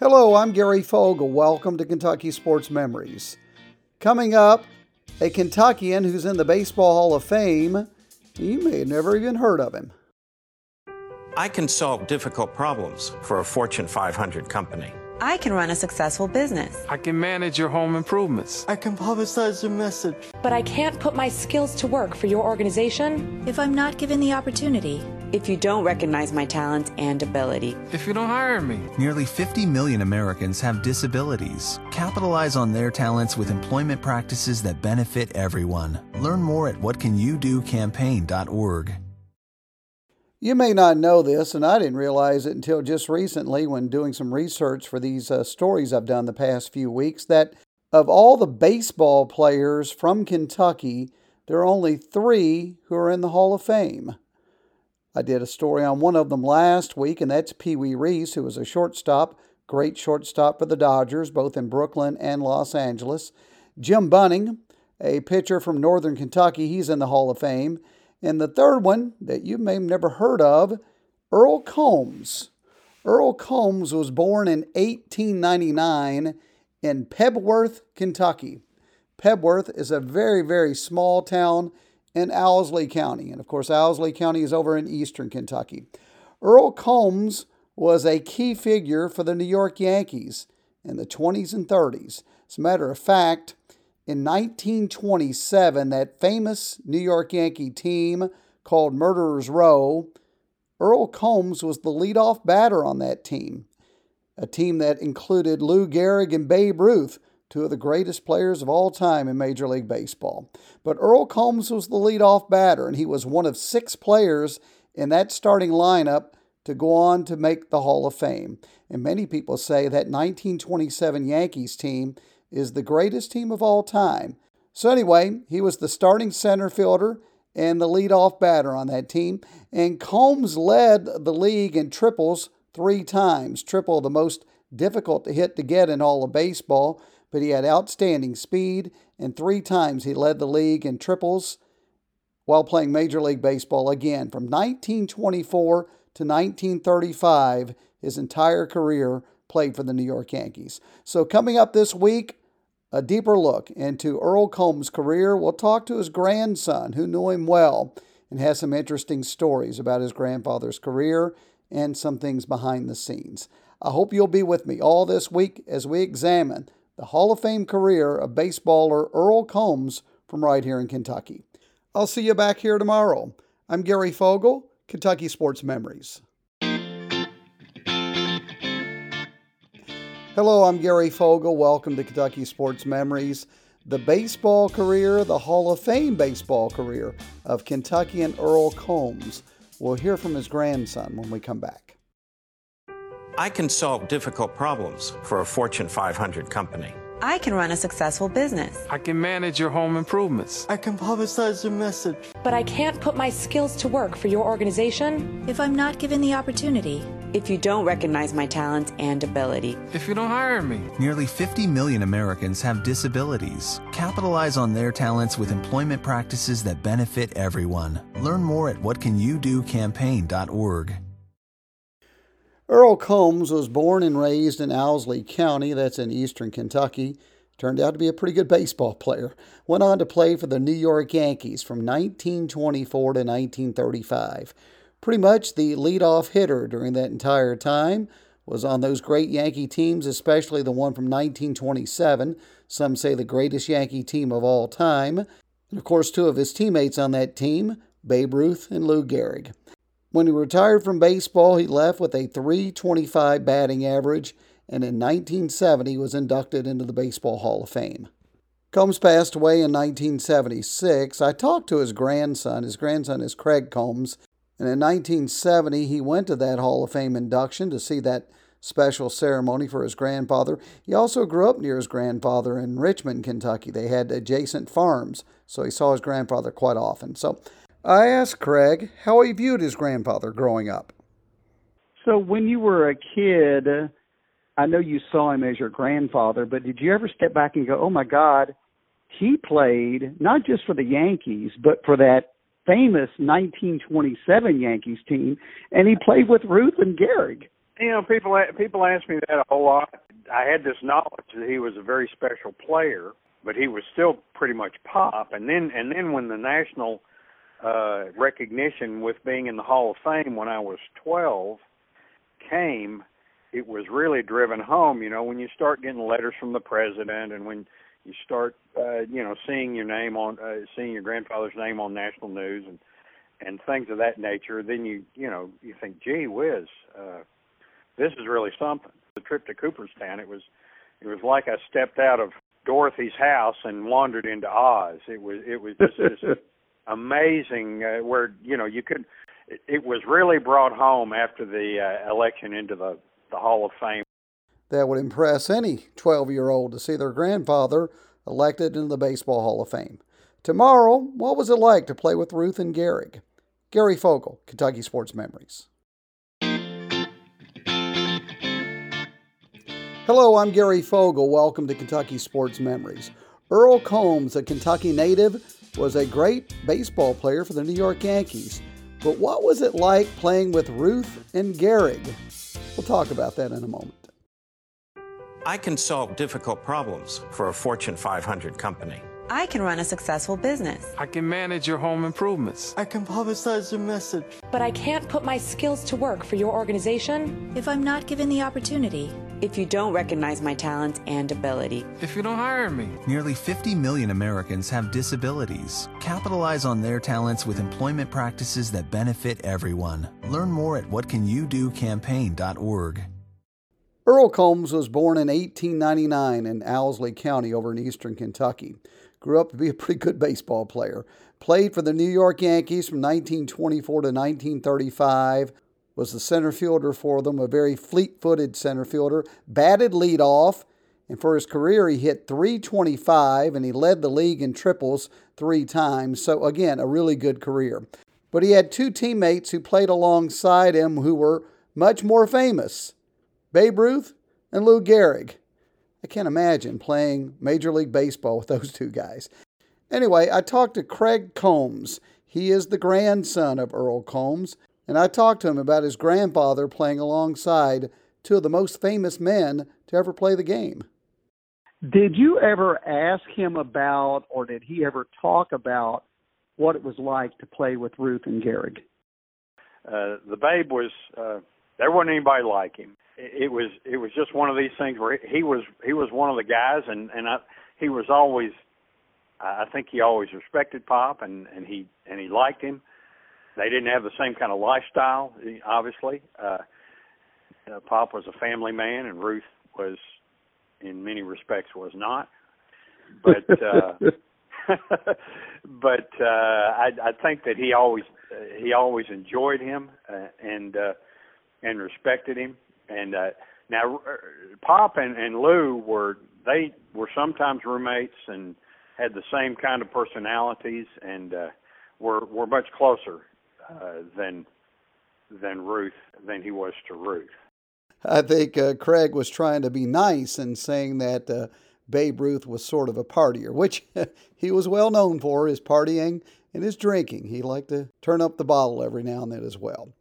Hello, I'm Gary Fogle. Welcome to Kentucky Sports Memories. Coming up, a Kentuckian who's in the Baseball Hall of Fame. You may have never even heard of him. I can solve difficult problems for a Fortune 500 company. I can run a successful business. I can manage your home improvements. I can publicize your message. But I can't put my skills to work for your organization if I'm not given the opportunity. If you don't recognize my talents and ability. If you don't hire me. Nearly 50 million Americans have disabilities. Capitalize on their talents with employment practices that benefit everyone. Learn more at whatcanyoudocampaign.org. You may not know this, and I didn't realize it until just recently when doing some research for these uh, stories I've done the past few weeks, that of all the baseball players from Kentucky, there are only three who are in the Hall of Fame. I did a story on one of them last week, and that's Pee Wee Reese, who was a shortstop, great shortstop for the Dodgers, both in Brooklyn and Los Angeles. Jim Bunning, a pitcher from Northern Kentucky, he's in the Hall of Fame. And the third one that you may have never heard of, Earl Combs. Earl Combs was born in 1899 in Pebworth, Kentucky. Pebworth is a very, very small town in Owsley County. And of course, Owsley County is over in eastern Kentucky. Earl Combs was a key figure for the New York Yankees in the 20s and 30s. As a matter of fact, in 1927, that famous New York Yankee team called Murderers Row, Earl Combs was the leadoff batter on that team. A team that included Lou Gehrig and Babe Ruth, two of the greatest players of all time in Major League Baseball. But Earl Combs was the leadoff batter, and he was one of six players in that starting lineup to go on to make the Hall of Fame. And many people say that 1927 Yankees team is the greatest team of all time. So, anyway, he was the starting center fielder and the leadoff batter on that team. And Combs led the league in triples three times. Triple, the most difficult to hit to get in all of baseball, but he had outstanding speed, and three times he led the league in triples while playing Major League Baseball again. From 1924 to 1935, his entire career played for the New York Yankees. So, coming up this week, a deeper look into Earl Combs' career. We'll talk to his grandson, who knew him well and has some interesting stories about his grandfather's career and some things behind the scenes. I hope you'll be with me all this week as we examine the Hall of Fame career of baseballer Earl Combs from right here in Kentucky. I'll see you back here tomorrow. I'm Gary Fogle, Kentucky Sports Memories. Hello, I'm Gary Fogle. Welcome to Kentucky Sports Memories. The baseball career, the Hall of Fame baseball career of Kentuckian Earl Combs. We'll hear from his grandson when we come back. I can solve difficult problems for a Fortune 500 company. I can run a successful business. I can manage your home improvements. I can publicize your message. But I can't put my skills to work for your organization if I'm not given the opportunity. If you don't recognize my talents and ability. If you don't hire me. Nearly 50 million Americans have disabilities. Capitalize on their talents with employment practices that benefit everyone. Learn more at whatcanyoudocampaign.org. Earl Combs was born and raised in Owsley County, that's in eastern Kentucky. Turned out to be a pretty good baseball player. Went on to play for the New York Yankees from 1924 to 1935. Pretty much the leadoff hitter during that entire time. Was on those great Yankee teams, especially the one from 1927. Some say the greatest Yankee team of all time. And of course, two of his teammates on that team, Babe Ruth and Lou Gehrig. When he retired from baseball, he left with a 325 batting average and in 1970 was inducted into the Baseball Hall of Fame. Combs passed away in 1976. I talked to his grandson. His grandson is Craig Combs. And in 1970, he went to that Hall of Fame induction to see that special ceremony for his grandfather. He also grew up near his grandfather in Richmond, Kentucky. They had adjacent farms, so he saw his grandfather quite often. So I asked Craig how he viewed his grandfather growing up. So, when you were a kid, I know you saw him as your grandfather, but did you ever step back and go, oh my God, he played not just for the Yankees, but for that famous 1927 Yankees team, and he played with Ruth and Gehrig? You know, people people ask me that a whole lot. I had this knowledge that he was a very special player, but he was still pretty much pop. And then and then when the national uh, recognition with being in the Hall of Fame when I was 12 came, it was really driven home. You know, when you start getting letters from the president, and when you start, uh, you know, seeing your name on, uh, seeing your grandfather's name on national news, and and things of that nature, then you, you know, you think, gee whiz, uh, this is really something. The trip to Cooperstown, it was, it was like I stepped out of Dorothy's house and wandered into Oz. It was, it was just this amazing, uh, where you know you could. It, it was really brought home after the uh, election into the the Hall of Fame. That would impress any 12 year old to see their grandfather elected into the Baseball Hall of Fame. Tomorrow, what was it like to play with Ruth and Gehrig? Gary Fogle, Kentucky Sports Memories. Hello, I'm Gary Fogle. Welcome to Kentucky Sports Memories. Earl Combs, a Kentucky native, was a great baseball player for the New York Yankees. But what was it like playing with Ruth and Gehrig? We'll talk about that in a moment. I can solve difficult problems for a Fortune 500 company. I can run a successful business. I can manage your home improvements. I can publicize your message. But I can't put my skills to work for your organization if I'm not given the opportunity. If you don't recognize my talents and ability. If you don't hire me. Nearly 50 million Americans have disabilities. Capitalize on their talents with employment practices that benefit everyone. Learn more at whatcanyoudocampaign.org. Earl Combs was born in 1899 in Owsley County over in eastern Kentucky. Grew up to be a pretty good baseball player. Played for the New York Yankees from 1924 to 1935. Was the center fielder for them, a very fleet footed center fielder. Batted leadoff. And for his career, he hit 325 and he led the league in triples three times. So, again, a really good career. But he had two teammates who played alongside him who were much more famous Babe Ruth and Lou Gehrig. I can't imagine playing Major League Baseball with those two guys. Anyway, I talked to Craig Combs. He is the grandson of Earl Combs, and I talked to him about his grandfather playing alongside two of the most famous men to ever play the game. Did you ever ask him about, or did he ever talk about what it was like to play with Ruth and Gehrig? Uh, the Babe was uh, there wasn't anybody like him it was it was just one of these things where he was he was one of the guys and and I, he was always I think he always respected Pop and and he and he liked him. They didn't have the same kind of lifestyle, obviously. Uh, uh, Pop was a family man, and Ruth was, in many respects, was not. But uh, but uh, I, I think that he always uh, he always enjoyed him uh, and uh, and respected him and uh, now uh, Pop and, and Lou were they were sometimes roommates and had the same kind of personalities and uh, were were much closer uh, than than Ruth than he was to Ruth. I think uh, Craig was trying to be nice and saying that uh, Babe Ruth was sort of a partier, which he was well known for his partying and his drinking. He liked to turn up the bottle every now and then as well.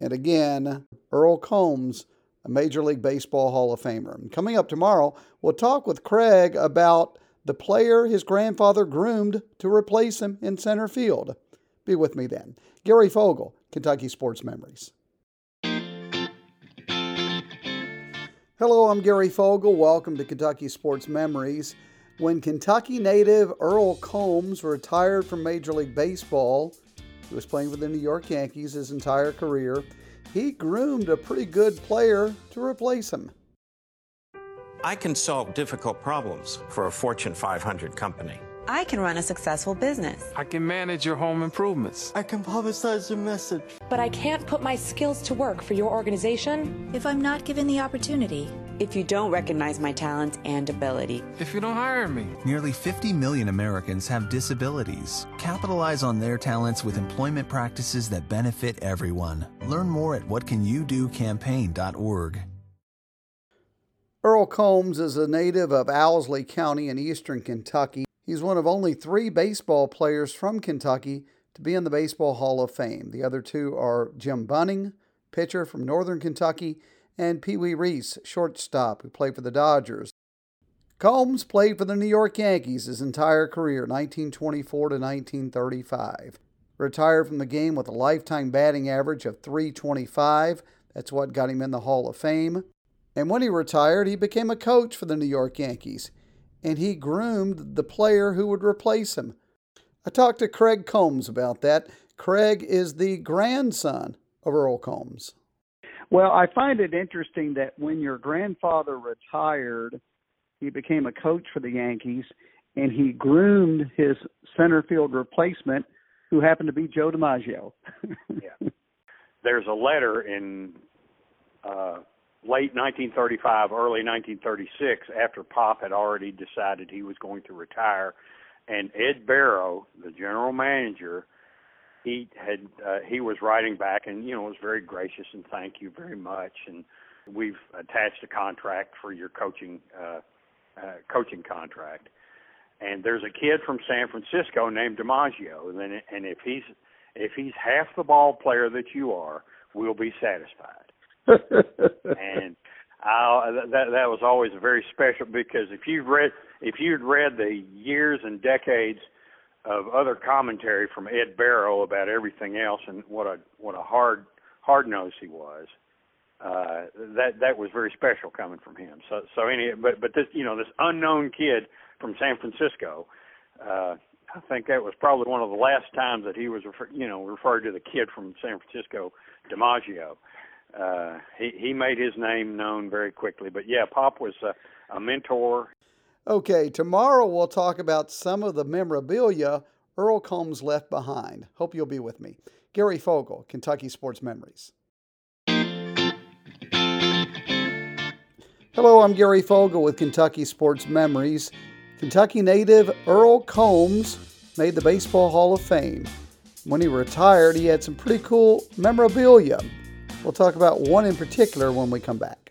And again, Earl Combs a Major League Baseball Hall of Famer. And coming up tomorrow, we'll talk with Craig about the player his grandfather groomed to replace him in center field. Be with me then. Gary Fogle, Kentucky Sports Memories. Hello, I'm Gary Fogle. Welcome to Kentucky Sports Memories. When Kentucky native Earl Combs retired from Major League Baseball, he was playing for the New York Yankees his entire career he groomed a pretty good player to replace him. I can solve difficult problems for a Fortune 500 company. I can run a successful business. I can manage your home improvements. I can publicize your message. But I can't put my skills to work for your organization if I'm not given the opportunity. If you don't recognize my talents and ability. If you don't hire me. Nearly 50 million Americans have disabilities. Capitalize on their talents with employment practices that benefit everyone. Learn more at whatcanyoudocampaign.org. Earl Combs is a native of Owsley County in eastern Kentucky. He's one of only three baseball players from Kentucky to be in the Baseball Hall of Fame. The other two are Jim Bunning, pitcher from Northern Kentucky, and Pee Wee Reese, shortstop, who played for the Dodgers. Combs played for the New York Yankees his entire career, 1924 to 1935. Retired from the game with a lifetime batting average of 325. That's what got him in the Hall of Fame. And when he retired, he became a coach for the New York Yankees, and he groomed the player who would replace him. I talked to Craig Combs about that. Craig is the grandson of Earl Combs. Well, I find it interesting that when your grandfather retired, he became a coach for the Yankees, and he groomed his center field replacement, who happened to be Joe DiMaggio. yeah. There's a letter in uh, late 1935, early 1936, after Pop had already decided he was going to retire, and Ed Barrow, the general manager, he had uh, he was writing back and you know was very gracious and thank you very much. And we've attached a contract for your coaching uh, uh, coaching contract. And there's a kid from San Francisco named DiMaggio. And then and if he's if he's half the ball player that you are we'll be satisfied. And I, that that was always very special because if you've read if you'd read the years and decades of other commentary from Ed Barrow about everything else and what a what a hard hard nose he was, uh, that that was very special coming from him. So so any but but this you know this unknown kid from San Francisco. Uh, I think that was probably one of the last times that he was, refer, you know, referred to the kid from San Francisco, DiMaggio uh, he he made his name known very quickly. But yeah, Pop was a, a mentor. Okay, tomorrow we'll talk about some of the memorabilia Earl Combs left behind. Hope you'll be with me. Gary Fogle, Kentucky Sports Memories. Hello, I'm Gary Fogle with Kentucky Sports Memories. Kentucky native Earl Combs made the Baseball Hall of Fame. When he retired, he had some pretty cool memorabilia. We'll talk about one in particular when we come back.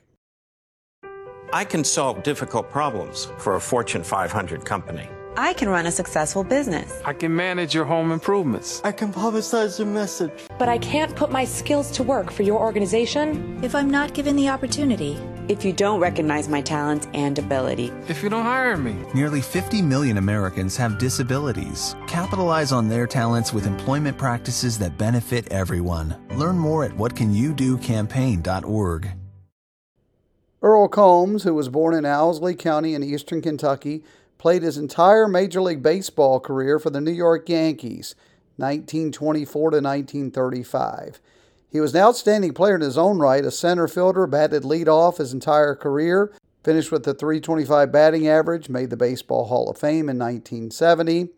I can solve difficult problems for a Fortune 500 company. I can run a successful business. I can manage your home improvements. I can publicize your message. But I can't put my skills to work for your organization if I'm not given the opportunity. If you don't recognize my talents and ability. If you don't hire me. Nearly 50 million Americans have disabilities. Capitalize on their talents with employment practices that benefit everyone. Learn more at whatcanyoudocampaign.org. Earl Combs, who was born in Owsley County in eastern Kentucky, played his entire Major League Baseball career for the New York Yankees, 1924 to 1935. He was an outstanding player in his own right, a center fielder, batted leadoff his entire career, finished with a 325 batting average, made the Baseball Hall of Fame in 1970.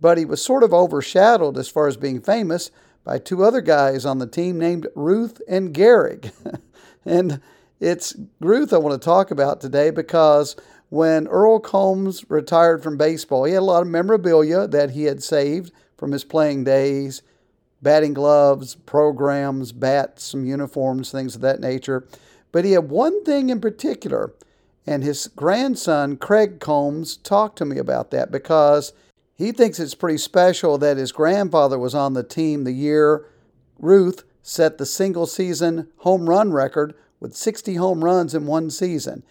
But he was sort of overshadowed as far as being famous by two other guys on the team named Ruth and Gehrig. and it's Ruth I want to talk about today because when Earl Combs retired from baseball, he had a lot of memorabilia that he had saved from his playing days batting gloves, programs, bats, some uniforms, things of that nature. But he had one thing in particular, and his grandson, Craig Combs, talked to me about that because he thinks it's pretty special that his grandfather was on the team the year Ruth set the single season home run record with 60 home runs in one season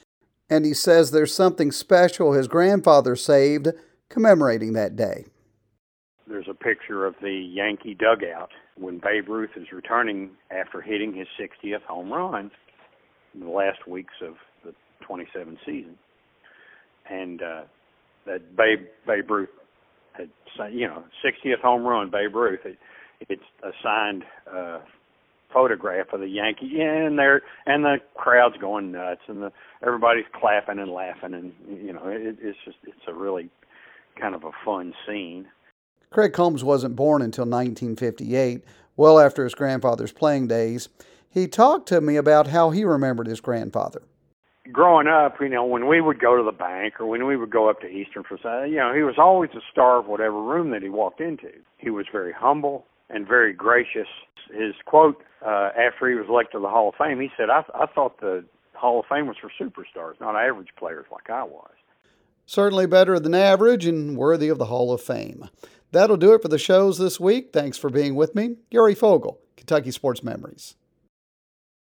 and he says there's something special his grandfather saved commemorating that day. There's a picture of the Yankee dugout when Babe Ruth is returning after hitting his 60th home run in the last weeks of the 27 season. And uh, that Babe Babe Ruth had, you know, 60th home run, Babe Ruth. It, it's a signed uh, photograph of the Yankee, and there and the crowd's going nuts, and the everybody's clapping and laughing, and you know it, it's just it's a really kind of a fun scene. Craig Combs wasn't born until 1958, well after his grandfather's playing days. He talked to me about how he remembered his grandfather. Growing up, you know, when we would go to the bank or when we would go up to Eastern for you know, he was always the star of whatever room that he walked into. He was very humble and very gracious. His quote uh, after he was elected to the Hall of Fame, he said, I, I thought the Hall of Fame was for superstars, not average players like I was. Certainly better than average and worthy of the Hall of Fame. That'll do it for the shows this week. Thanks for being with me. Gary Fogle, Kentucky Sports Memories.